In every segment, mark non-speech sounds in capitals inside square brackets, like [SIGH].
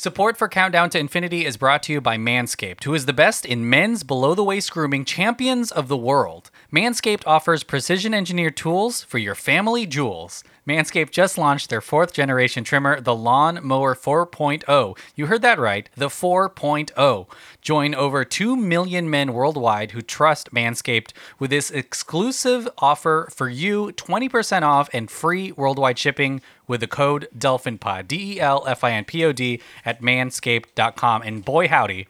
Support for Countdown to Infinity is brought to you by Manscaped, who is the best in men's below the waist grooming champions of the world. Manscaped offers precision engineered tools for your family jewels. Manscaped just launched their fourth generation trimmer, the Lawn Mower 4.0. You heard that right, the 4.0. Join over 2 million men worldwide who trust Manscaped with this exclusive offer for you 20% off and free worldwide shipping with the code DelfinPod, D E L F I N P O D, at manscaped.com. And boy, howdy,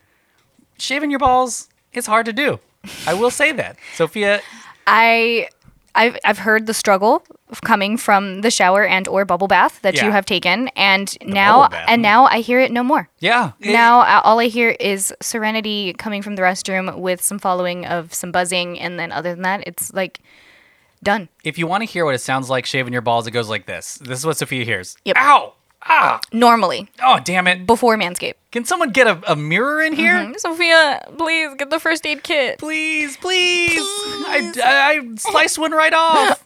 shaving your balls is hard to do. I will say that. Sophia, I I've I've heard the struggle of coming from the shower and or bubble bath that Yeah. you have taken and now and hmm. now I hear it no more. yeah. Now all I hear is serenity coming from the restroom with some following of some buzzing and then other than that it's like done. if you want to hear what it sounds like shaving your balls, it goes like this. This is what Sophia hears. Yep. Ow! Ah! Normally Oh, damn it. before Manscaped. Can someone get a, a mirror in here? Sophia, please get the first aid kit. Please, please. I, I, I sliced one right [LAUGHS] off.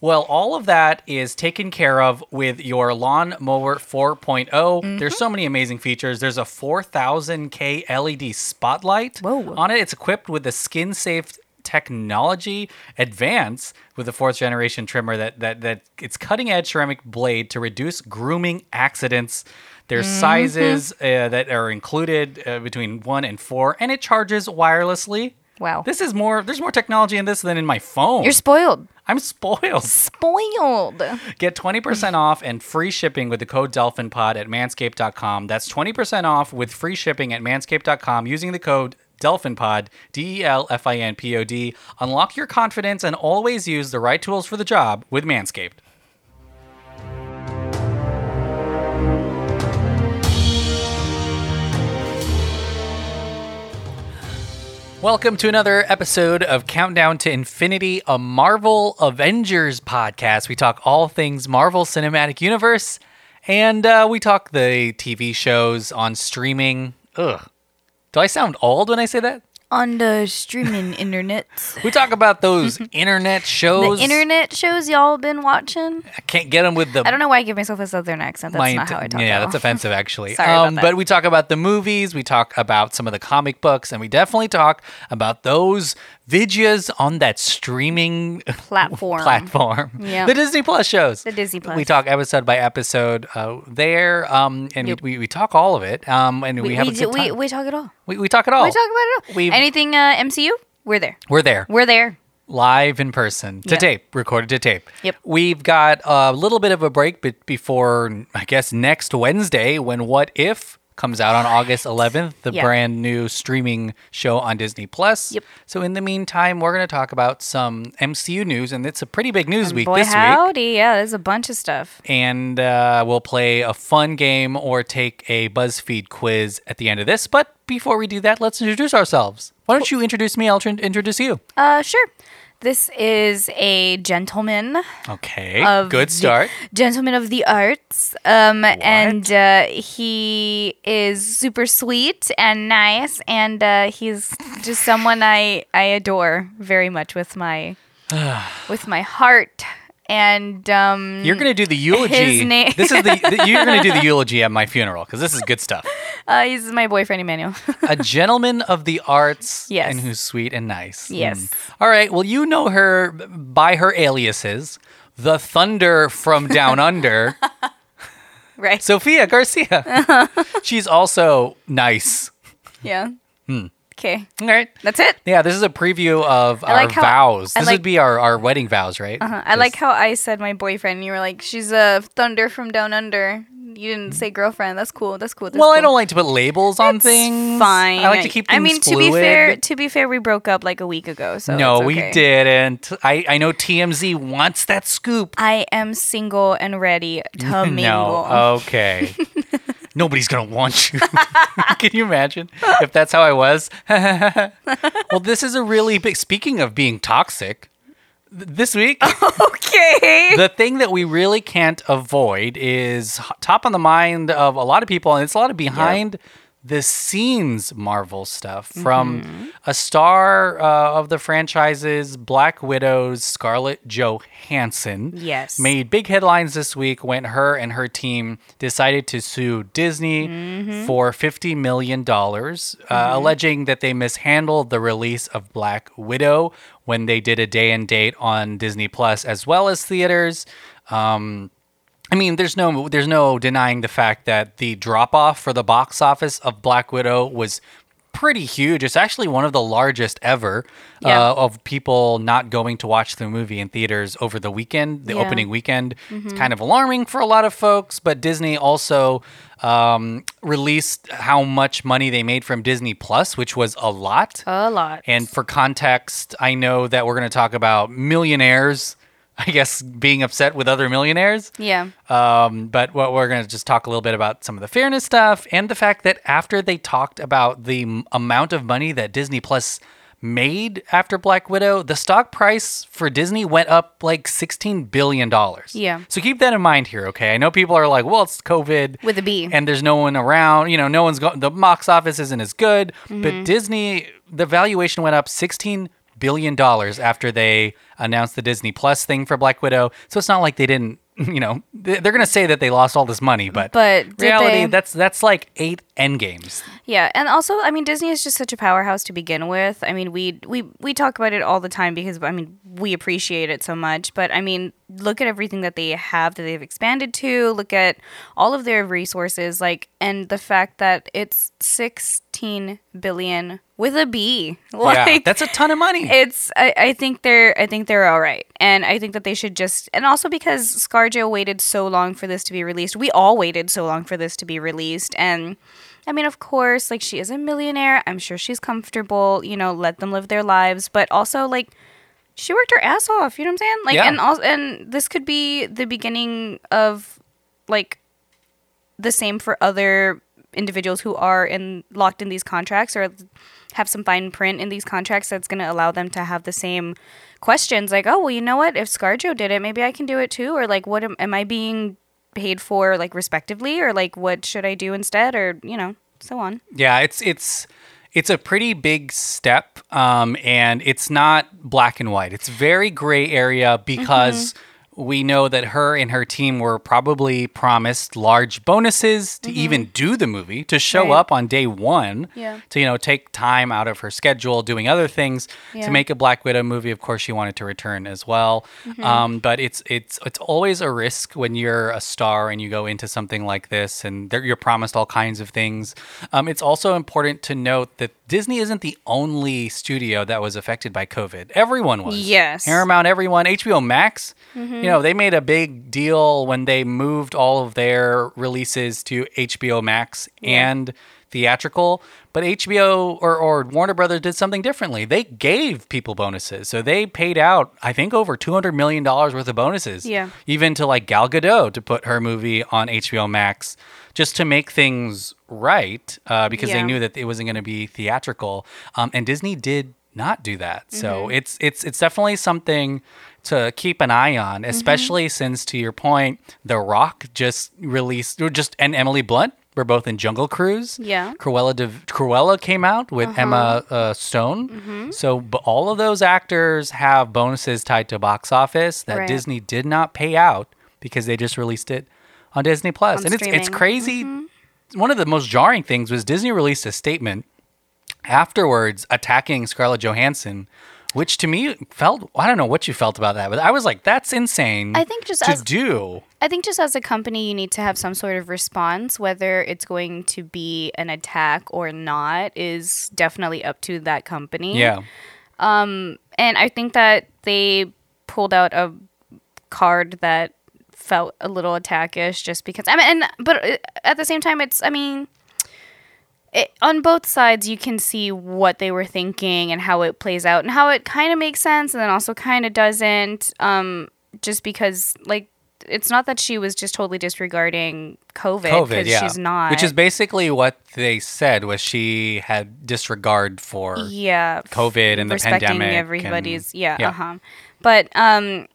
Well, all of that is taken care of with your Lawn Mower 4.0. Mm-hmm. There's so many amazing features. There's a 4000K LED spotlight Whoa. on it. It's equipped with the skin safe technology advance with the fourth generation trimmer that that that it's cutting edge ceramic blade to reduce grooming accidents there's Mm-hmm. sizes uh, that are included uh, between 1 and 4 and it charges wirelessly Wow. this is more there's more technology in this than in my phone You're spoiled. i'm spoiled Spoiled. Get 20% off and free shipping with the code DelfinPod at manscaped.com. That's 20% off with free shipping at manscaped.com using the code DelfinPod, D E L F I N P O D. Unlock your confidence and always use the right tools for the job with Manscaped. Welcome to another episode of Countdown to Infinity, a Marvel Avengers podcast. We talk all things Marvel Cinematic Universe, and uh, we talk the TV shows on streaming. Ugh. Do I sound old when I say that? On the streaming [LAUGHS] internet. We talk about those [LAUGHS] internet shows. The internet shows y'all been watching. I can't get them with the I don't know why I give myself a southern accent. That's my not how I talk. yeah, at that's all. offensive actually. [LAUGHS] Sorry about um, that. But we talk about the movies, we talk about some of the comic books, and we definitely talk about those videos on that streaming Platform. platform. Yeah. The Disney Plus shows. The Disney Plus. We talk episode by episode uh, there, um, and Yep. we, we talk all of it. Um, and we, We, have we, a do, we, we talk it all. We, we talk it all. We talk about it all. We've- Anything uh, MCU? We're there. We're there. We're there. live in person to Yeah. tape, recorded to tape. Yep. We've got a little bit of a break be- before, I guess, next Wednesday when What If comes out on August 11th, the Yeah. brand new streaming show on Disney Plus. Yep. So in the meantime, we're going to talk about some MCU news, and it's a pretty big news week Boy, this week. howdy. Yeah, there's a bunch of stuff. And uh, we'll play a fun game or take a BuzzFeed quiz at the end of this. But before we do that, let's introduce ourselves. Why don't you introduce me? I'll tr- introduce you. Uh, sure. This is a gentleman Okay. of Good start. gentleman of the arts. Um, and uh, he is super sweet and nice, and uh, he's just someone I I adore very much with my [SIGHS] with my heart. And um, You're gonna do the eulogy. name- this is the, the- you're gonna do the [LAUGHS] eulogy at my funeral because this is good stuff. uh, he's my boyfriend Emmanuel. A [LAUGHS] gentleman of the arts, Yes. and who's sweet and nice. Yes. Mm. All right. Well, you know her by her aliases, the Thunder from Down [LAUGHS] Under, right? Sophia Garcia. She's also nice. yeah. Hmm. Okay. All right. That's it. Yeah, this is a preview of our like how- vows. I This like- would be our, our wedding vows, right? Uh, I like how I said my boyfriend. And you were like, "She's a thunder from down under." You didn't say girlfriend. That's cool. That's cool. That's Well, I cool. don't like to put labels on things. Fine. I like to keep things I mean, to fluid. be fair, to be fair, we broke up like a week ago. So no, it's we okay. didn't. I, I know TMZ wants that scoop. I am single and ready to [LAUGHS] mingle. No, okay. [LAUGHS] Nobody's gonna want you. [LAUGHS] Can you imagine if that's how I was? [LAUGHS] well, this is a really big. Speaking of being toxic, th- this week [LAUGHS] okay. the thing that we really can't avoid is h- top on the mind of a lot of people, and it's a lot of behind the scenes Marvel stuff from a star uh, of the franchises, Black Widow's Scarlett Johansson. Yes. Made big headlines this week when her and her team decided to sue Disney for $50 million, uh, alleging that they mishandled the release of Black Widow when they did a day and date on Disney Plus as well as theaters. Um, I mean, there's no there's no denying the fact that the drop off for the box office of Black Widow was pretty huge. It's actually one of the largest ever Yeah. uh, of people not going to watch the movie in theaters over the weekend, the Yeah. opening weekend. It's kind of alarming for a lot of folks, but Disney also um, released how much money they made from Disney Plus, which was a lot. A lot. And for context, I know that we're going to talk about millionaires, I guess, being upset with other millionaires. yeah. Um, but what we're going to just talk a little bit about some of the fairness stuff and the fact that after they talked about the m- amount of money that Disney Plus made after Black Widow, the stock price for Disney went up like $16 billion. Yeah. So keep that in mind here, okay? I know people are like, well, it's COVID. With a B. And there's no one around. You know, no one's going, the box office isn't as good. Mm-hmm. But Disney, the valuation went up 16 billion dollars after they announced the Disney Plus thing for Black Widow. So it's not like they didn't, [LAUGHS] you know, they- they're going to say that they lost all this money, but, But reality they- that's that's like 8 Endgames. Yeah, and also, I mean, Disney is just such a powerhouse to begin with. I mean, we we we talk about it all the time because I mean, we appreciate it so much. But I mean, look at everything that they have that they've expanded to. Look at all of their resources, like, and the fact that it's sixteen billion with a B. [LAUGHS] yeah, Like, that's a ton of money. it's I, I think they're I think they're all right. And I think that they should just and also because ScarJo waited so long for this to be released. We all waited so long for this to be released and I mean of course like she is a millionaire. I'm sure she's comfortable, you know, let them live their lives, but also like she worked her ass off, you know what I'm saying? Like Yeah. and also and this could be the beginning of like the same for other individuals who are in locked in these contracts or have some fine print in these contracts that's going to allow them to have the same questions like oh well you know what? If scarjo did it maybe i can do it too or like what am, am i being paid for like respectively? or like what should i do instead? or you know so on. Yeah, it's it's it's a pretty big step, um, and it's not black and white. It's very gray area because we know that her and her team were probably promised large bonuses to even do the movie, to show Right. up on day one, Yeah. to you know take time out of her schedule doing other things Yeah. to make a Black Widow movie. Of course, she wanted to return as well, um, but it's it's it's always a risk when you're a star and you go into something like this, and you're promised all kinds of things. Um, it's also important to note that Disney isn't the only studio that was affected by COVID. Everyone was. Yes. Paramount, everyone. HBO Max. Mm-hmm. You know, they made a big deal when they moved all of their releases to HBO Max and theatrical. But HBO or, or Warner Brothers did something differently. They gave people bonuses. So they paid out, I think, over $200 million worth of bonuses. Yeah. Even to like Gal Gadot to put her movie on HBO Max just to make things right uh, because they knew that it wasn't going to be theatrical. Um, and Disney did not do that. So Mm-hmm. it's it's it's definitely something to keep an eye Mm-hmm. on, especially since to your point, The Rock just released or just and Emily Blunt were both in Jungle Cruise. Yeah. Uh-huh. Cruella de, Cruella came out with Emma uh, Stone. Mm-hmm. So all of those actors have bonuses tied to box office that Right. Disney did not pay out because they just released it on Disney Plus. On and it's it's streaming. Mm-hmm. crazy. One of the most jarring things was Disney released a statement afterwards attacking Scarlett Johansson, which to me felt I don't know what you felt about that, but I was like, that's insane. I think just to as- do. I think just as a company, you need to have some sort of response. Whether it's going to be an attack or not is definitely up to that company. Yeah. Um, And I think that they pulled out a card that felt a little attackish just because I mean and but uh, at the same time it's I mean it, on both sides you can see what they were thinking and how it plays out and how it kind of makes sense and then also kind of doesn't um just because like it's not that she was just totally disregarding covid because yeah. she's not Which is basically what they said was she had disregard for yeah COVID and the pandemic and- everybody's yeah, yeah. uh-huh but um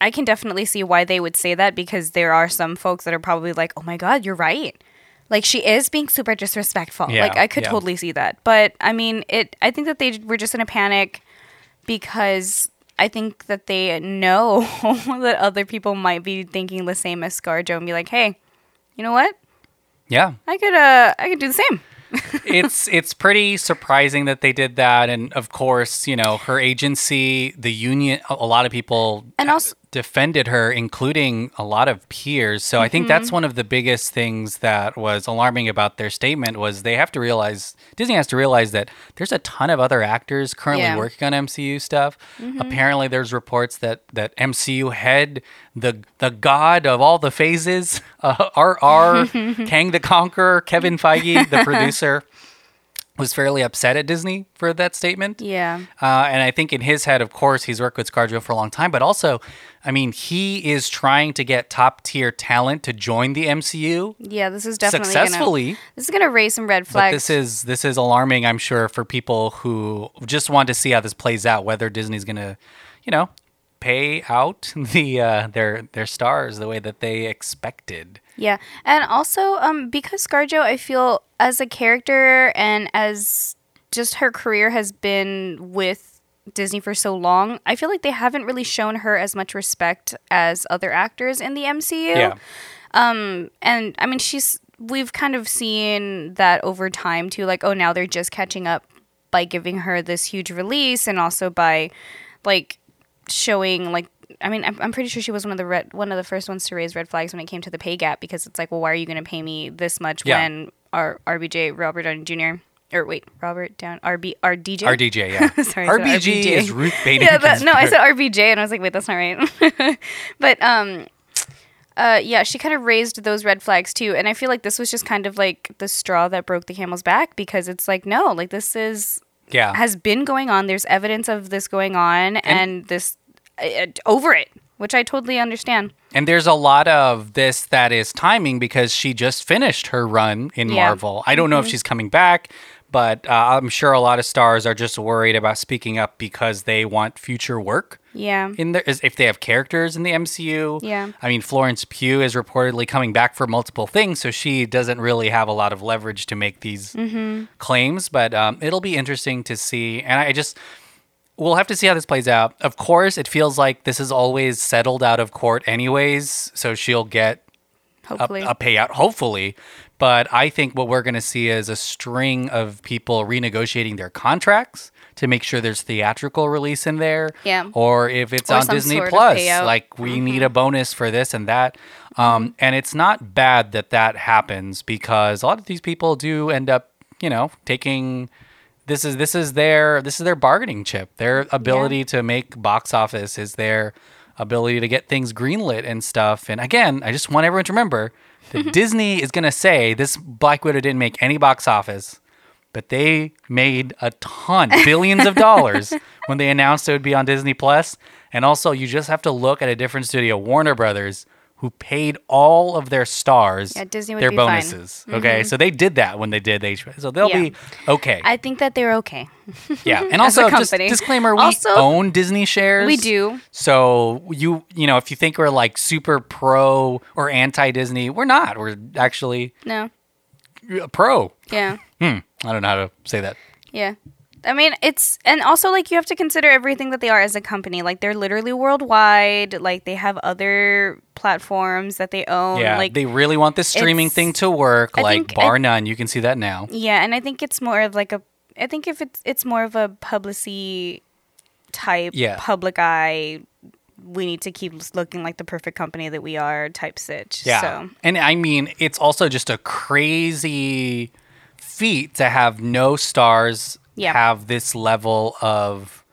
i can definitely see why they would say that because there are some folks that are probably like oh my god you're right like she is being super disrespectful. Yeah, like I could yeah. totally see that. But I mean, it I think that they were just in a panic because I think that they know [LAUGHS] that other people might be thinking the same as ScarJo and be like, "Hey, you know what? Yeah. I could uh I could do the same." [LAUGHS] it's it's pretty surprising that they did that and of course you know her agency the union a a lot of people And also- defended her including a lot of peers so i think Mm-hmm. that's one of the biggest things that was alarming about their statement was they have to realize disney has to realize that there's a ton of other actors currently Yeah. Mm-hmm. working on mcu stuff apparently there's reports that that mcu head the the god of all the phases [LAUGHS] uh, rr [LAUGHS] kang the conqueror kevin feige the [LAUGHS] producer was fairly upset at Disney for that statement. Yeah. Uh, and I think in his head, of course, he's worked with ScarJo for a long time, but also, I mean, he is trying to get top tier talent to join the MCU Yeah, this is definitely successfully. Gonna, this is gonna raise some red flags. this is this is alarming, I'm sure, for people who just want to see how this plays out. Whether Disney's going to, you know, pay out [LAUGHS] the uh, their their stars the way that they expected. Yeah, and also um, because ScarJo, I feel as a character and as just her career has been with Disney for so long, I feel like they haven't really shown her as much respect as other actors in the MCU. Yeah. Um, and I mean, she's we've kind of seen that over time too. Like, oh, now they're just catching up by giving her this huge release, and also by like showing like. I mean, I'm, I'm pretty sure she was one of the red, one of the first ones to raise red flags when it came to the pay gap because it's like, well, why are you going to pay me this much Yeah. when our RBJ Robert Downey Jr. or wait, Robert Down RB RDJ RDJ, yeah. [LAUGHS] Sorry, RBG RBJ. is Ruth [LAUGHS] Bader. yeah, that, no, I said RBJ, and I was like, wait, that's not right. [LAUGHS] but um, uh, yeah, she kind of raised those red flags too, and I feel like this was just kind of like the straw that broke the camel's back because it's like, no, like this is yeah. has been going on. There's evidence of this going on, and, this uh, over it, which I totally understand. And there's a lot of this that is timing because she just finished her run in Yeah. Marvel. I don't know if she's coming back, but uh, I'm sure a lot of stars are just worried about speaking up because they want future work Yeah, in there. Is if they have characters in the MCU. Yeah. I mean, Florence Pugh is reportedly coming back for multiple things, so she doesn't really have a lot of leverage to make these claims. But um, it'll be interesting to see. And I just we'll have to see how this plays out. Of course, it feels like this is always settled out of court, anyways. So she'll get a, hopefully. a payout, hopefully. But I think what we're going to see is a string of people renegotiating their contracts to make sure there's theatrical release in there. Yeah. Or if it's Or on Disney Plus. Mm-hmm. like we need a bonus for this and that. Um, and it's not bad that that happens because a lot of these people do end up, you know, taking this is this is their this is their bargaining chip. Their ability to make box office is their ability to get things greenlit and stuff. And again, I just want everyone to remember that [LAUGHS] Disney is going to say this Black Widow didn't make any box office, but they made a ton, [LAUGHS] billions of dollars when they announced it would be on Disney Plus. And also, you just have to look at a different studio, Warner Brothers, who paid all of their stars Yeah, Disney would their be fine. bonuses. Okay, so they did that when they did the HBO, so they'll Yeah. be okay. I think that they're okay. [LAUGHS] yeah, and also just disclaimer: we Also- own Disney shares. We do. So you you know if you think we're like super pro or anti Disney, we're not. We're actually No. pro. Yeah. Hmm. I don't know how to say that. Yeah. I mean, it's and also like you have to consider everything that they are as a company. Like they're literally worldwide. Like they have other platforms that they own. Yeah, like they really want this streaming thing to work. I like bar I- none, you can see that now. yeah, and I think it's more of like a. I think if it's it's more of a publicity type, Yeah. public eye. We need to keep looking like the perfect company that we are type sitch. Yeah. So And I mean, it's also just a crazy feat to have no stars Yeah. have this level of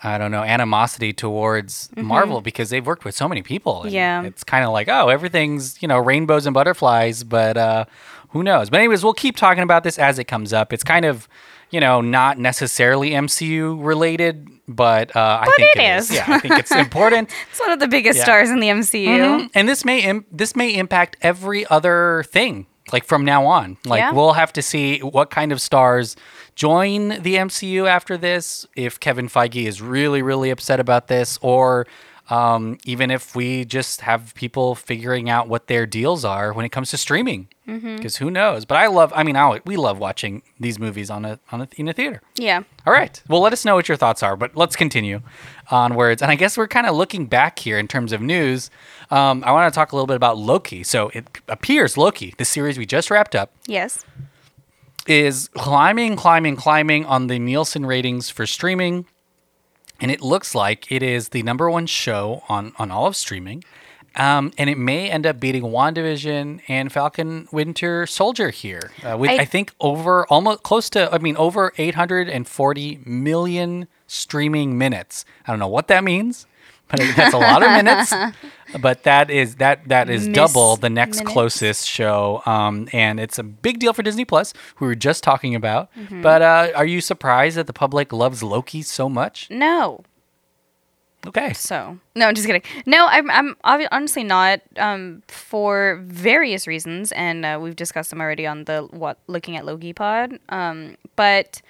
I don't know, animosity towards Marvel because they've worked with so many people. Mm-hmm. Yeah. It's kind of like, oh, everything's, you know, rainbows and butterflies, but uh who knows? But anyways, we'll keep talking about this as it comes up. It's kind of you know, not necessarily MCU related, but uh, I think it it is. is. Yeah, I think it's important. [LAUGHS] it's one of the biggest Yeah. stars in the MCU. Mhm. And this may Im- this may impact every other thing like from now on. Like Yeah. we'll have to see what kind of stars join the MCU after this. If Kevin Feige is really really upset about this, or Um, even if we just have people figuring out what their deals are when it comes to streaming, because who knows? But I love. I mean, I, we love watching these movies on a on a, in a theater. Yeah. All right. Well, let us know what your thoughts are, but let's continue onwards. And I guess we're kind of looking back here in terms of news. Um, I want to talk a little bit about Loki. So it appears Loki, the series we just wrapped up, Yes. Is climbing, climbing, climbing on the Nielsen ratings for streaming. And it looks like it is the number one show on, on all of streaming. Um, and it may end up beating WandaVision and Falcon Winter Soldier here, uh, with I, I- think over almost close to, I mean, over 840 million streaming minutes. I don't know what that means, but that's a lot of minutes. [LAUGHS] But that is that that is Miss double the next minutes. closest show, um, and it's a big deal for Disney Plus, who we were just talking about. Mm-hmm. But uh, are you surprised that the public loves Loki so much? No. Okay, So no, I'm just kidding. No, I'm I'm honestly not. Um, for various reasons, and uh, we've discussed them already on the what looking at Loki pod. Um, but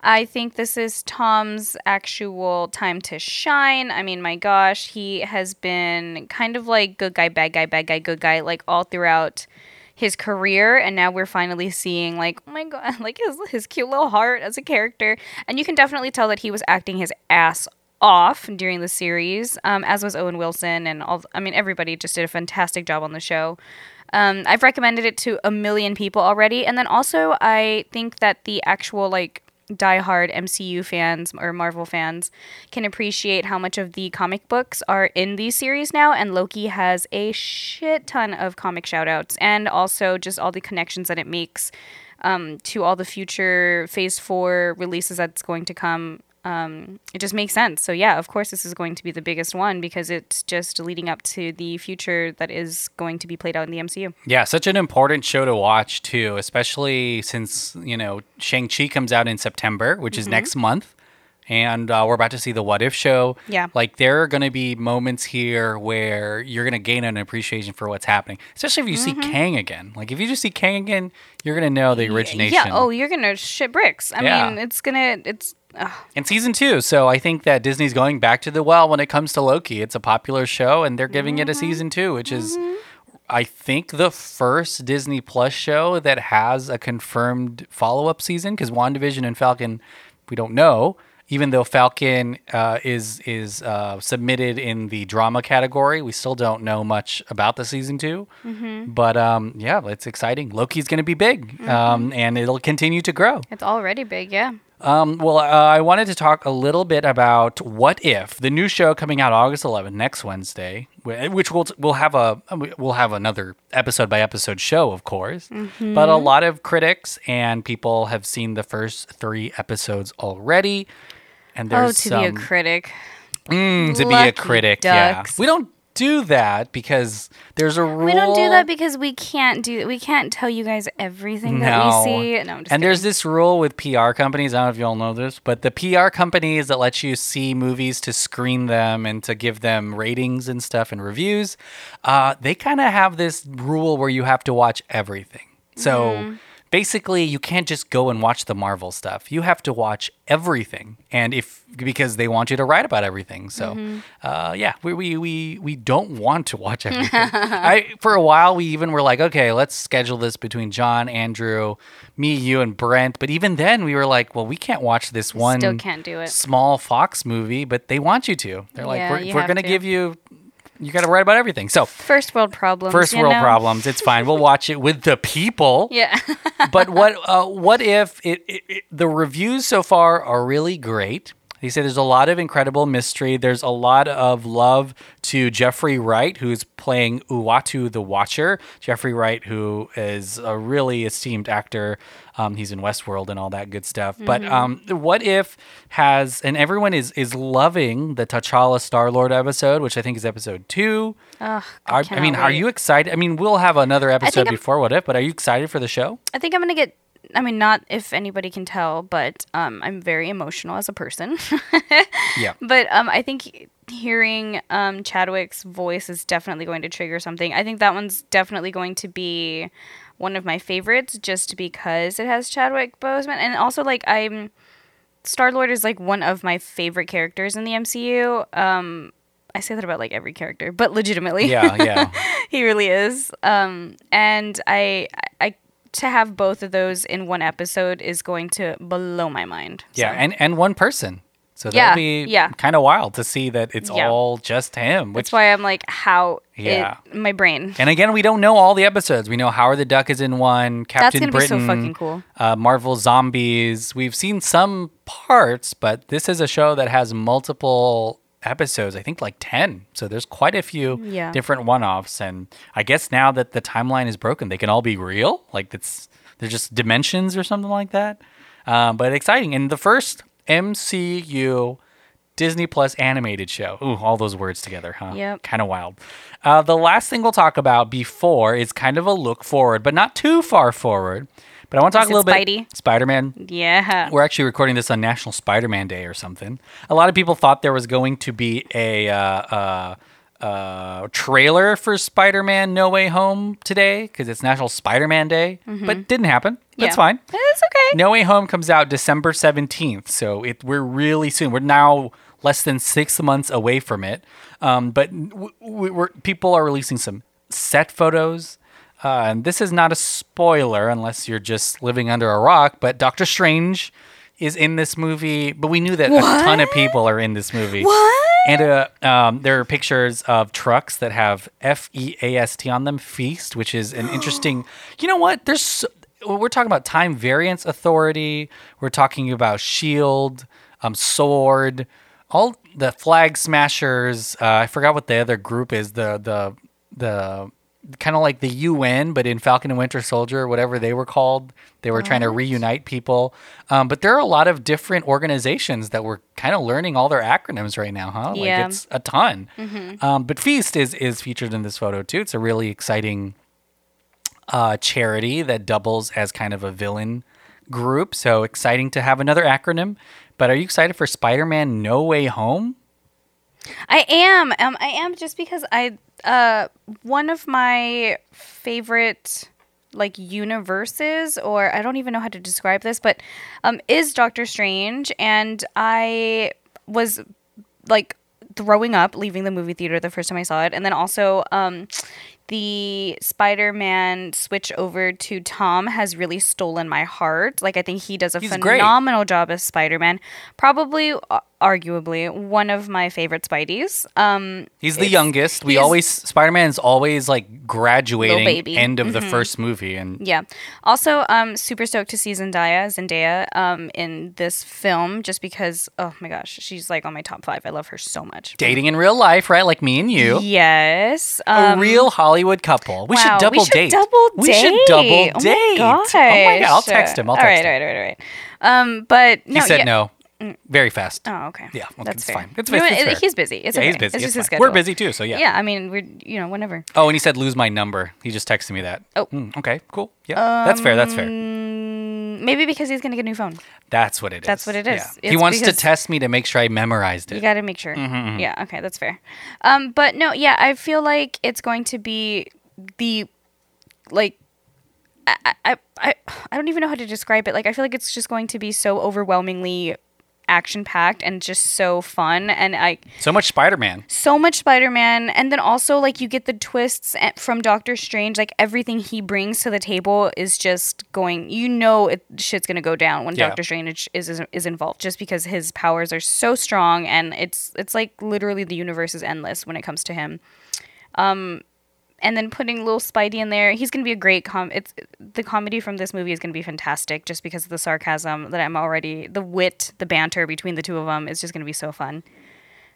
I think this is Tom's actual time to shine. I mean, my gosh, he has been kind of like good guy, bad guy, bad guy, good guy, like all throughout his career. And now we're finally seeing like oh my god [LAUGHS] like his his cute little heart as a character. And you can definitely tell that he was acting his ass off during the series um, as was owen wilson and all i mean everybody just did a fantastic job on the show. Um, i've recommended it to a million people already. And then also i think that the actual like diehard MCU fans or Marvel fans can appreciate how much of the comic books are in these series now. And Loki has a shit ton of comic shoutouts and also just all the connections that it makes um, to all the future Phase 4 releases that's going to come. Um, it just makes sense. So, yeah, of course, this is going to be the biggest one because it's just leading up to the future that is going to be played out in the MCU. yeah, such an important show to watch too, especially since you know Shang Chi comes out in September, which is next month. And uh, we're about to see the What If show. Yeah. Like, there are going to be moments here where you're going to gain an appreciation for what's happening, especially if you see Kang again. Like, if you just see Kang again, you're going to know the origination. Yeah. Oh, you're going to shit bricks. I Yeah. mean, it's going to, it's, ugh. and season two. So I think that Disney's going back to the well when it comes to Loki. It's a popular show, and they're giving it a season two, which is, I think, the first Disney Plus show that has a confirmed follow up season. Because WandaVision and Falcon, we don't know. Even though Falcon uh, is is uh, submitted in the drama category, we still don't know much about the season 2 But um, yeah, it's exciting. Loki's going to be big, um, and it'll continue to grow. it's already big. Yeah. Um, well, uh, I wanted to talk a little bit about What If, the new show coming out August 11th, next Wednesday, which we'll we'll have a we'll have another episode by episode show, of course. But a lot of critics and people have seen the first three episodes already, and Oh, there's to be a critic. Mm, to be a critic. ducks. Yeah, we don't do that because there's a rule. We don't do that because we can't do. We can't tell you guys everything that we see. No, and there's this rule with PR companies. I don't know if you all know this, but the PR companies that let you see movies to screen them and to give them ratings and stuff and reviews, uh, they kind of have this rule where you have to watch everything. So Mm-hmm. Basically, you can't just go and watch the Marvel stuff. You have to watch everything, and if because they want you to write about everything. So, Mm-hmm. uh, yeah, we, we we we don't want to watch everything. I for a while we even were like, okay, let's schedule this between John, Andrew, me, you, and Brent. But even then, we were like, well, we can't watch this one Still can't do it. small Fox movie, but they want you to. They're like, Yeah, we're, we're going to to. give you, you got to write about everything. So, First world problems. first world know? problems. It's fine. We'll watch it with the people. [LAUGHS] Yeah. but what uh, what if it, it, it the reviews so far are really great. He said there's a lot of incredible mystery. There's a lot of love to Jeffrey Wright, who's playing Uatu the Watcher. Jeffrey Wright, who is a really esteemed actor. Um, he's in Westworld and all that good stuff. But um, what if has and everyone is is loving the T'Challa Star Lord episode, which I think is episode two. Ugh, Are, I mean, are you excited? I mean, we'll have another episode I'm- before What If, but are you excited for the show? I think I'm gonna get. I mean, not if anybody can tell, but um, I'm very emotional as a person. [LAUGHS] Yeah. But um, I think hearing um, Chadwick's voice is definitely going to trigger something. I think that one's definitely going to be one of my favorites, just because it has Chadwick Boseman, and also like I'm Star Lord is like one of my favorite characters in the MCU. Um, I say that about like every character, but legitimately. Yeah, yeah. [LAUGHS] he really is. Um, and I, I, to have both of those in one episode is going to blow my mind. Yeah, and and one person. So Yeah, that'll be yeah. kind of wild to see that it's Yeah. all just him. Which that's why I'm like, how? Yeah. It, my brain. and again, we don't know all the episodes. We know Howard the Duck is in one. Captain Britain. That's gonna be so fucking cool. Uh, Marvel Zombies. We've seen some parts, but this is a show that has multiple episodes. I think like ten. So there's quite a few Yeah. different one-offs. And I guess now that the timeline is broken, they can all be real. Like it's they're just dimensions or something like that. Um, but exciting. And the first MCU Disney Plus animated show. Ooh, all those words together, huh? Yep. Kind of wild. Uh, the last thing we'll talk about before is kind of a look forward, but not too far forward. But I want to talk a little Spidey? bit Spider Man. Yeah. We're actually recording this on National Spider Man Day or something. A lot of people thought there was going to be a uh, uh, uh, trailer for Spider Man No Way Home today because it's National Spider Man Day, but didn't happen. That's Mm-hmm. Yeah. fine. It's okay. No Way Home comes out December 17th, so it we're really soon. We're now less than six months away from it. Um, but w- w- we're, people are releasing some set photos. Uh, and this is not a spoiler unless you're just living under a rock, but Doctor Strange is in this movie. But we knew that a ton of people are in this movie. What? And uh, um, there are pictures of trucks that have F E A S T on them, Feast, which is an [GASPS] interesting. You know what? There's so, we're talking about Time Variance Authority. We're talking about Shield, um, Sword, all the Flag Smashers. Uh, I forgot what the other group is. The the the kind of like the UN, but in Falcon and Winter Soldier, whatever they were called. They were trying to reunite people. Um, but there are a lot of different organizations that we're kind of learning all their acronyms right now, huh? Like Yeah. it's a ton. Um, but Feast is is featured in this photo too. It's a really exciting uh, charity that doubles as kind of a villain group. So exciting to have another acronym. But are you excited for Spider-Man No Way Home? I am. Um, I am just because I uh one of my favorite like universes or I don't even know how to describe this, but um is Doctor Strange and I was like throwing up leaving the movie theater the first time I saw it and then also um the Spider-Man switch over to Tom has really stolen my heart. Like I think he does a He's great. phenomenal job as Spider-Man. Probably uh, arguably one of my favorite Spideys. Um He's the youngest. We always Spider Man is always like graduating. Mm-hmm. end of the first movie and Yeah. Also, um, super stoked to see Zendaya, Zendaya, um, in this film, just because, oh my gosh, she's like on my top five. I love her so much. dating in real life, right? Like me and you. Yes. A Um, real Hollywood couple. We wow, should double we should date. Double We should date. double Oh my date. Oh my god! I'll text him. I'll all text right, him. all right, all right, all right. Um, but no, he said yeah. no. Very fast. Oh, okay. Yeah, okay, that's it's fair. fine. It's- You know it's. He's busy. It's yeah, okay. he's busy. It's It's just his fine. We're busy too, so yeah. Yeah, I mean, we're you know whenever. Oh, and he said lose my number. He just texted me that. Oh. Hmm, okay, cool. Yeah, that's fair. That's fair. Mm, maybe because he's gonna get a new phone. That's what it is. That's what it is. Yeah. He wants to test me to make sure I memorized it. You got to make sure. Mm-hmm, Yeah. Okay, that's fair. Um, but no, yeah, I feel like it's going to be the like. I, I, I, I don't even know how to describe it. Like, I feel like it's just going to be so overwhelmingly action packed and just so fun. And I, So much Spider-Man. so much Spider-Man, and then also like you get the twists from Doctor Strange. Like everything he brings to the table is just going. You know, it, shit's gonna go down when Yeah. Doctor Strange is, is is involved, just because his powers are so strong, and it's it's like literally the universe is endless when it comes to him. Um, and then putting little Spidey in there, he's gonna be a great com. It's the comedy from this movie is gonna be fantastic, just because of the sarcasm that I'm already, the wit, the banter between the two of them is just gonna be so fun,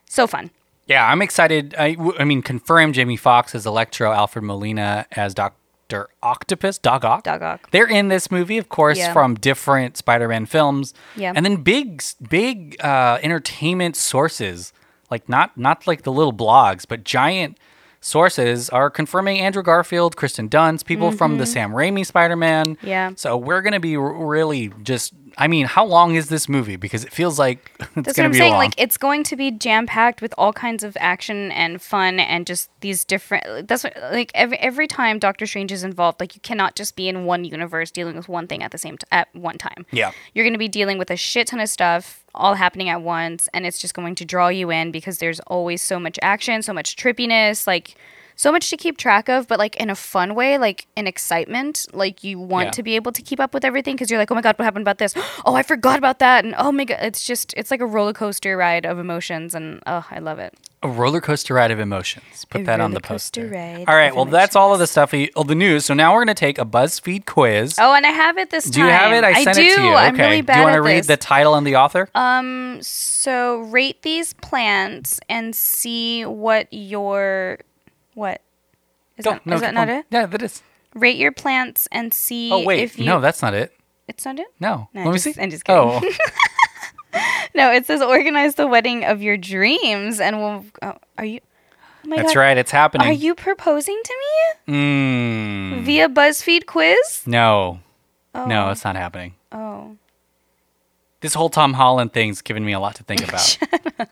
so fun. Yeah, I'm excited. I, w- I mean, confirm Jamie Foxx as Electro, Alfred Molina as Doctor Octopus, Dog Ock. Doc Ock. They're in this movie, of course, Yeah. from different Spider-Man films. Yeah. And then big, big uh, entertainment sources, like not not like the little blogs, but giant sources are confirming Andrew Garfield, Kristen Dunst, people from the Sam Raimi Spider-Man. Mm-hmm. Yeah. So we're gonna be r- really just I mean, how long is this movie? Because it feels like [LAUGHS] it's That's what I'm be saying. long. Like it's going to be jam packed with all kinds of action and fun and just these different. That's what like every every time Doctor Strange is involved, like you cannot just be in one universe dealing with one thing at the same t- at one time. Yeah. you're going to be dealing with a shit ton of stuff all happening at once, and it's just going to draw you in because there's always so much action, so much trippiness, like. So much to keep track of, but like in a fun way, like in excitement. Like you want Yeah. to be able to keep up with everything because you're like, oh my god, what happened about this? [GASPS] Oh, I forgot about that, and oh my god, it's just it's like a roller coaster ride of emotions, and oh, I love it. A roller coaster ride of emotions. Put A that on the poster. ride All right. of Well, that's all of the stuff, of the news. So now we're going to take a BuzzFeed quiz. Oh, and I have it this time. Do you have it? I sent do. it to you. I'm okay. really bad Do you want to read the title and the author? Um, so rate these plants and see what your what is that, No, is that not on. it? Yeah, that is. Rate your plants and see Oh wait, if you no, that's not it. it's not it. No, No, let me just- see. I'm just kidding. Oh, [LAUGHS] No, it says organize the wedding of your dreams, and we'll. Oh, are you? Oh my that's God. right. It's happening. Are you proposing to me Mm, via BuzzFeed quiz? no, Oh, no, it's not happening. Oh. This whole Tom Holland thing's given me a lot to think about. [LAUGHS]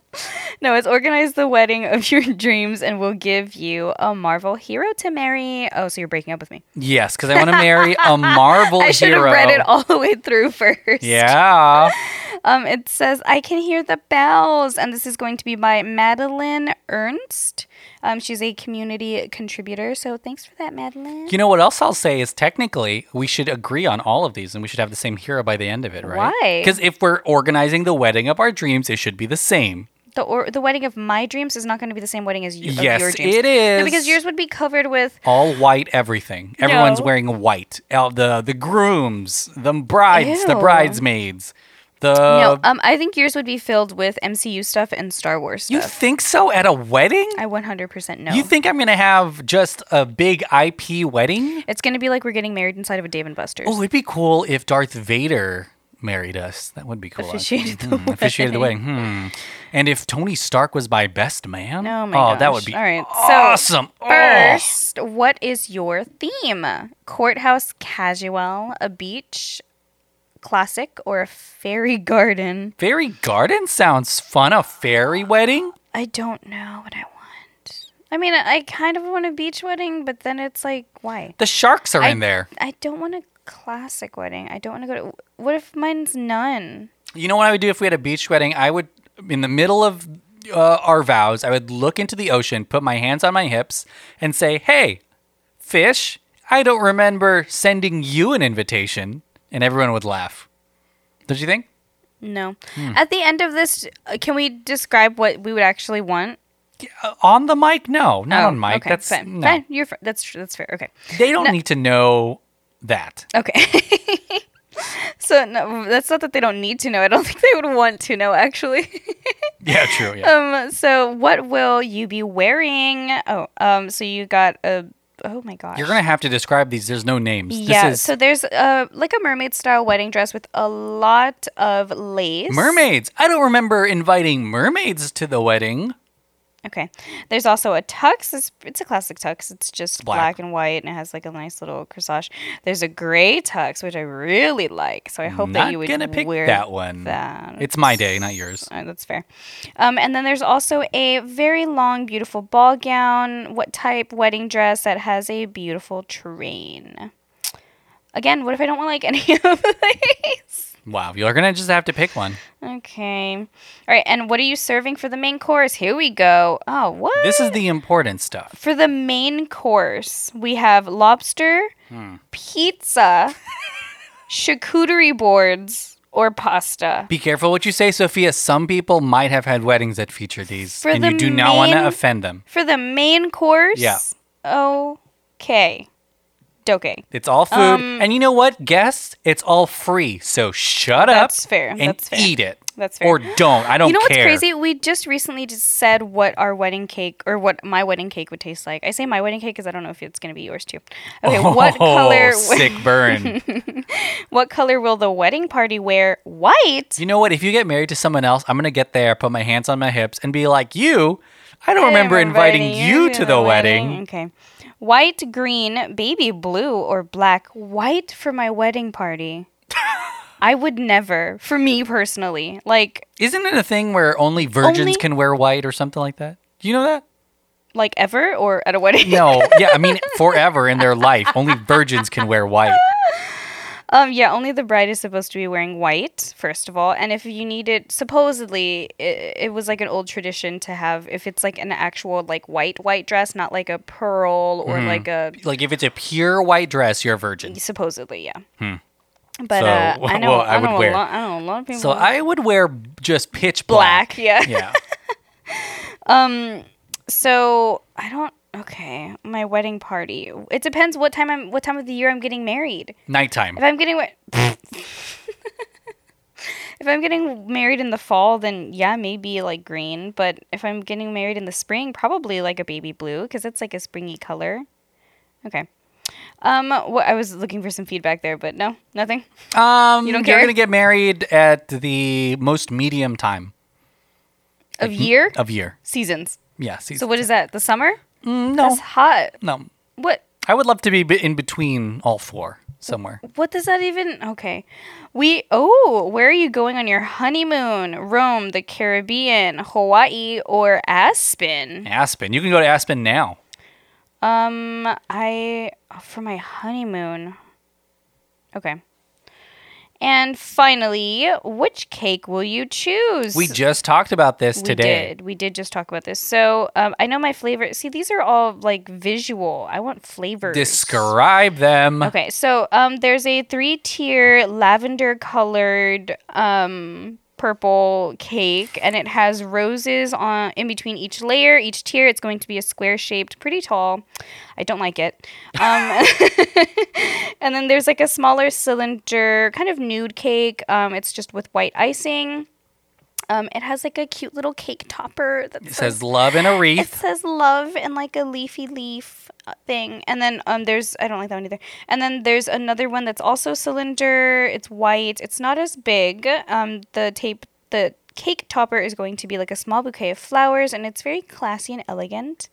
No, it's organize the wedding of your dreams, and we'll give you a Marvel hero to marry. Oh, so you're breaking up with me? yes, because I want to marry a [LAUGHS] Marvel I should have read it all the way through first. Yeah. [LAUGHS] Um, it says I can hear the bells, and this is going to be by Madeline Ernst. Um, she's a community contributor, so thanks for that, Madeline. You know what else I'll say is technically we should agree on all of these and we should have the same hero by the end of it, right? Why? Because if we're organizing the wedding of our dreams, it should be the same. The or the wedding of my dreams is not going to be the same wedding as you, of Yes, your dreams. it No, because yours would be covered with All white everything. Everyone's No. wearing white. Uh, the the grooms, the brides, the Ew. bridesmaids. The no. Um, I think yours would be filled with MCU stuff and Star Wars You think so at a wedding? I 100% know. You think I'm going to have just a big IP wedding? it's going to be like we're getting married inside of a Dave and Buster's. Oh, it'd be cool if Darth Vader married us. That would be cool. Officiated the Hmm, officiated the wedding. Hmm. And if Tony Stark was my best man? Oh my Oh, that would gosh. be All right, so awesome. Oh. First, what is your theme? Courthouse casual, a beach classic, or a fairy [LAUGHS] garden? Fairy garden sounds fun. A fairy wedding? I don't know what I want. I mean, I kind of want a beach wedding, but then it's like, why? The sharks are I, in there. I don't want a classic wedding. I don't want to go to. What if mine's none? You know what I would do if we had a beach wedding? I would, in the middle of uh, our vows, I would look into the ocean, put my hands on my hips, and say, "Hey, fish, I don't remember sending you an invitation," and everyone would laugh. Don't you think? No. Hmm. At the end of this, uh, can we describe what we would actually want? Uh, on the mic? No, not Oh, on mic. Okay, That's fine. no. Fine. You're that's that's fair. Okay. They don't No. need to know that. Okay. [LAUGHS] so no, that's not that they don't need to know. I don't [LAUGHS] think they would want to know actually. [LAUGHS] Yeah, true. Yeah. um. So what will you be wearing? Oh. Um. So you got a. Oh my gosh. You're gonna have to describe these. There's no names. Yeah. This is So there's uh like a mermaid style wedding dress with a lot of lace. mermaids. I don't remember inviting mermaids to the wedding. Okay. There's also a tux. It's, it's a classic tux. It's just Black. black. and white, and it has like a nice little corsage. There's a gray tux, which I really like. So I hope Not that you would gonna pick wear that one. That. It's my day, not yours. Uh, that's fair. Um, and then there's also a very long, beautiful ball gown. What type wedding dress that has a beautiful train? Again, what if I don't want like any [LAUGHS] of these? Wow, you're gonna just have to pick one. Okay. All right. And what are you serving for the main course? Here we go. Oh, what? This is the important stuff. For the main course, we have lobster, Hmm. pizza, [LAUGHS] charcuterie boards, or pasta. Be careful what you say, Sophia. Some people might have had weddings that feature these, For and the you do not want to main- offend them. For the main course, Yeah. Okay. It's all food, Um, and you know what, guests? It's all free. So shut up. That's fair. And That's fair. eat it. That's fair. Or don't. I don't care, you know care. what's crazy? We just recently just said what our wedding cake or what my wedding cake would taste like. I say my wedding cake because I don't know if it's going to be yours too. Okay, [LAUGHS] what Oh, color? [LAUGHS] Sick burn. [LAUGHS] What color will the wedding party wear? White. you know what? If you get married to someone else, I'm gonna get there, put my hands on my hips, and be like, "You, I don't I remember inviting you to the wedding." Okay. White, green, baby blue, or black. White for my wedding party. [LAUGHS] I would never, for me personally, like Isn't it a thing where only virgins Only- can wear white or something like that? Do you know that? like ever or at a wedding. No. Yeah, I mean [LAUGHS] forever in their life, only virgins can wear white. [LAUGHS] Um, yeah, only the bride is supposed to be wearing white, first of all. And if you need it, supposedly, it, it was like an old tradition to have, if it's like an actual, like, white, white dress, not like a pearl or Mm-hmm. like a, Like if it's a pure white dress, you're a virgin. supposedly, yeah. But So, uh, I [LAUGHS] know, well, I I, would know wear- a lot, I know a lot of people. So I would wear just pitch black. black, yeah. Yeah. [LAUGHS] Um. So I don't. Okay, my wedding party. It depends what time I'm, what time of the year I'm getting married. Nighttime. If I'm getting wa- [LAUGHS] If I'm getting married in the fall, then yeah, maybe like green. But if I'm getting married in the spring, probably like a baby blue because it's like a springy color. Okay. Um, what I was looking for some feedback there, but no, nothing. Um, You don't care. You're gonna get married at the most medium time Of year of year. seasons. Yeah. So what is that? The summer? Mm, no, That's hot. no. What? I would love to be be- in between all four somewhere. What does that even? Okay. We oh, where are you going on your honeymoon? Rome, the Caribbean, Hawaii, or Aspen? Aspen. You can go to Aspen now. Um, I for my honeymoon. Okay. And finally, which cake will you choose? We just talked about this today. We today. did. We did just talk about this. So, um, I know my flavor. See, these are all like visual. I want flavors. Describe them. Okay, so um, there's a three-tier lavender-colored um, purple cake, and it has roses on in between each layer. Each tier, it's going to be a square-shaped, pretty tall. I don't like it. Um, [LAUGHS] and then there's like a smaller cylinder, kind of nude cake. Um, it's just with white icing. Um, it has like a cute little cake topper that It says love in a [LAUGHS] wreath. it says love and like a leafy leaf uh, thing. And then um there's I don't like that one either. And then there's another one that's also cylinder. It's white. It's not as big. Um the tape the cake topper is going to be like a small bouquet of flowers and it's very classy and elegant.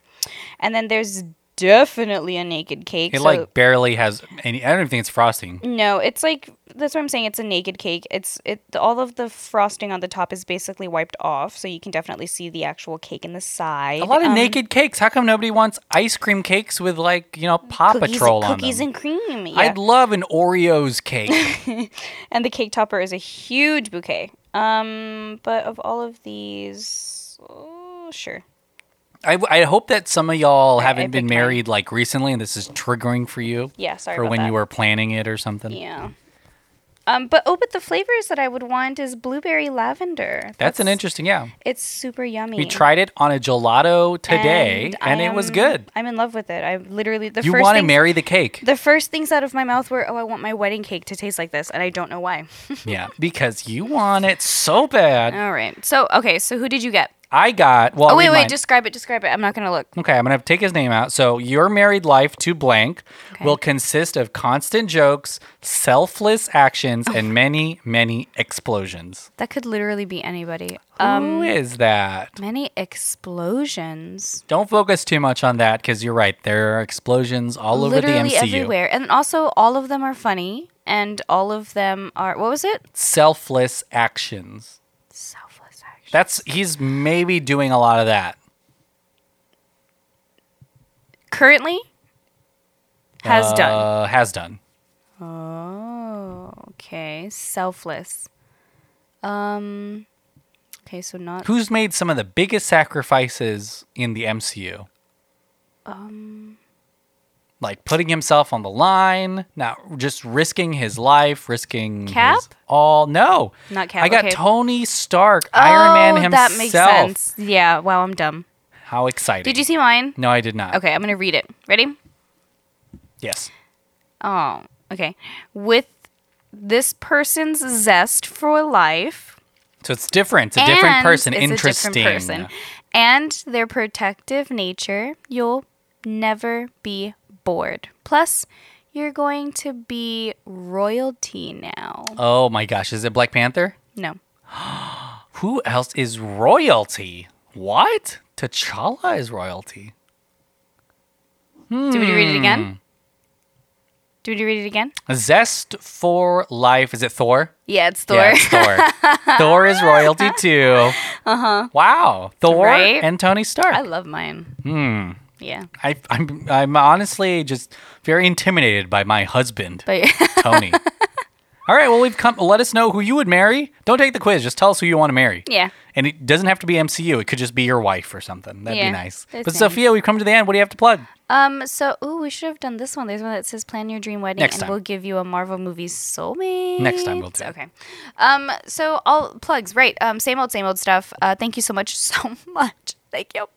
And then there's definitely a naked cake. It so- like barely has any. I don't even think it's frosting. no, it's like that's what I'm saying. It's a naked cake. It's it. All of the frosting on the top is basically wiped off, so you can definitely see the actual cake in the side. A lot of Um, naked cakes. How come nobody wants ice cream cakes with like you know Paw cookies, Patrol on cookies them? Cookies and cream. Yeah. I'd love an Oreos cake. [LAUGHS] and the cake topper is a huge bouquet. Um, but of all of these, oh, sure. I, I hope that some of y'all I- I haven't been picked mine. married like recently, and this is triggering for you. Yeah, sorry for about when that. you were planning it or something. Yeah. Um, but oh, but the flavors that I would want is blueberry lavender. That's an interesting. Yeah, It's super yummy. we tried it on a gelato today, I and, it was am- good. I'm in love with it. I literally the You first want to things- marry the cake? The first things out of my mouth were, "Oh, I want my wedding cake to taste like this," and I don't know why. [LAUGHS] yeah, because you want it so bad. All right. So, okay. So, who did you get? I got. Well, Oh, wait, wait. mine. Describe it. Describe it. I'm not gonna look. Okay, I'm going to take his name out. So, your married life to blank will consist of constant jokes, selfless actions, Oh. and many, many explosions. That could literally be anybody. Who Um, is that? many explosions. Don't focus too much on that because you're right. There are explosions all over literally the MCU. everywhere, and also all of them are funny, and all of them are. What was it? Selfless actions. Selfless action. That's he's maybe doing a lot of that. Currently, has done. Uh, has done. Oh, okay. Selfless. Um. Okay, so not. Who's made some of the biggest sacrifices in the MCU? Um. Like putting himself on the line, not just risking his life, risking Cap? his all. No, Not Cap, I got okay. Tony Stark, Iron Man Oh, himself. That makes sense. Yeah. Wow, I'm dumb. How exciting! Did you see mine? No, I did not. Okay, I'm gonna read it. Ready? Yes. Oh, okay. With this person's zest for life, So it's different. It's a different person. it's a different person, and their protective nature, you'll never be bored. Plus, you're going to be royalty now. Oh my gosh, is it Black Panther? No. [GASPS] Who else is royalty? What? T'Challa is royalty. Do we read it Hmm. again? Do we read it again? Zest for life. Is it Thor? Yeah, it's Thor. Yeah, it's Thor. [LAUGHS] Thor is royalty too. Uh huh. Wow, Thor. Right? and Tony Stark. I love mine. Hmm. Yeah. I, I'm I'm honestly just very intimidated by my husband, But [LAUGHS] Tony. All right, well we've come. Let us know who you would marry. Don't take the quiz. Just tell us who you want to marry. yeah. And it doesn't have to be MCU. It could just be your wife or something. That'd be nice. that's But nice. Sophia, we've come to the end. What do you have to plug? Um. So, ooh, we should have done this one. There's one that says "Plan Your Dream Wedding," Next and time. we'll give you a Marvel movie soulmate. Next time we'll do it. Okay. Um. So all plugs, right? Um. Same old, same old stuff. Uh. Thank you so much, [LAUGHS] so much. Thank you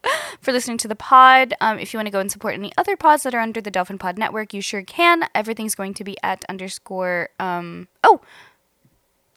for listening to the pod. Um. If you want to go and support any other pods that are under the DelfinPod Network, you sure can. Everything's going to be at underscore. Um. Oh.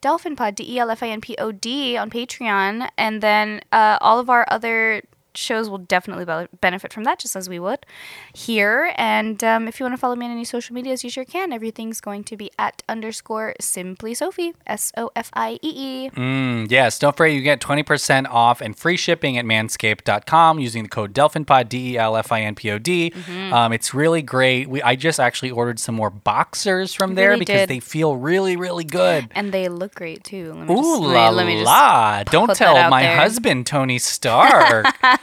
DelfinPod, D E L F I N P O D on Patreon. And then uh, all of our other shows will definitely be- benefit from that, just as we would here. And um, if you want to follow me on any social medias, you sure can. Everything's going to be at underscore simply Sophie, S O F I E E. Mm, yes, don't forget you get 20% off and free shipping at manscaped.com using the code DelfinPod, D E L F I N P O D. Mm-hmm. Um, it's really great. We, I just actually ordered some more boxers from there Really because did. they feel really, really good. And they look great too. Let me Ooh just, let me- la let me just la. Don't tell my there. husband, Tony Stark. [LAUGHS]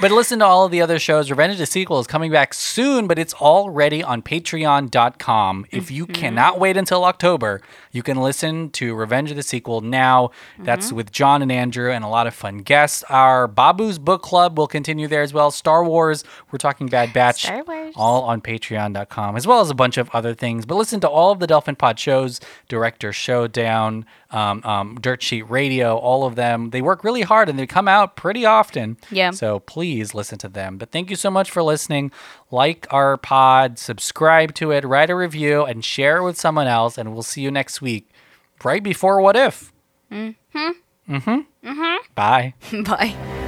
but listen to all of the other shows. Revenge of the Sequel is coming back soon, but it's already on patreon.com. If you Mm-hmm. cannot wait until October, you can listen to Revenge of the Sequel now. That's Mm-hmm. with John and Andrew and a lot of fun guests. Our Babu's Book Club will continue there as well. Star Wars, we're talking Bad Batch. Star Wars. All on patreon.com, as well as a bunch of other things. But listen to all of the DelfinPod shows, Director Showdown, um, um, Dirt Sheet Radio, all of them. They work really hard and they come out pretty often. Yeah. So please listen to them. But thank you so much for listening. Like our pod, subscribe to it, write a review, and share it with someone else. And we'll see you next week, right before What If. Mm hmm. Mm hmm. Mm hmm. Bye. [LAUGHS] Bye.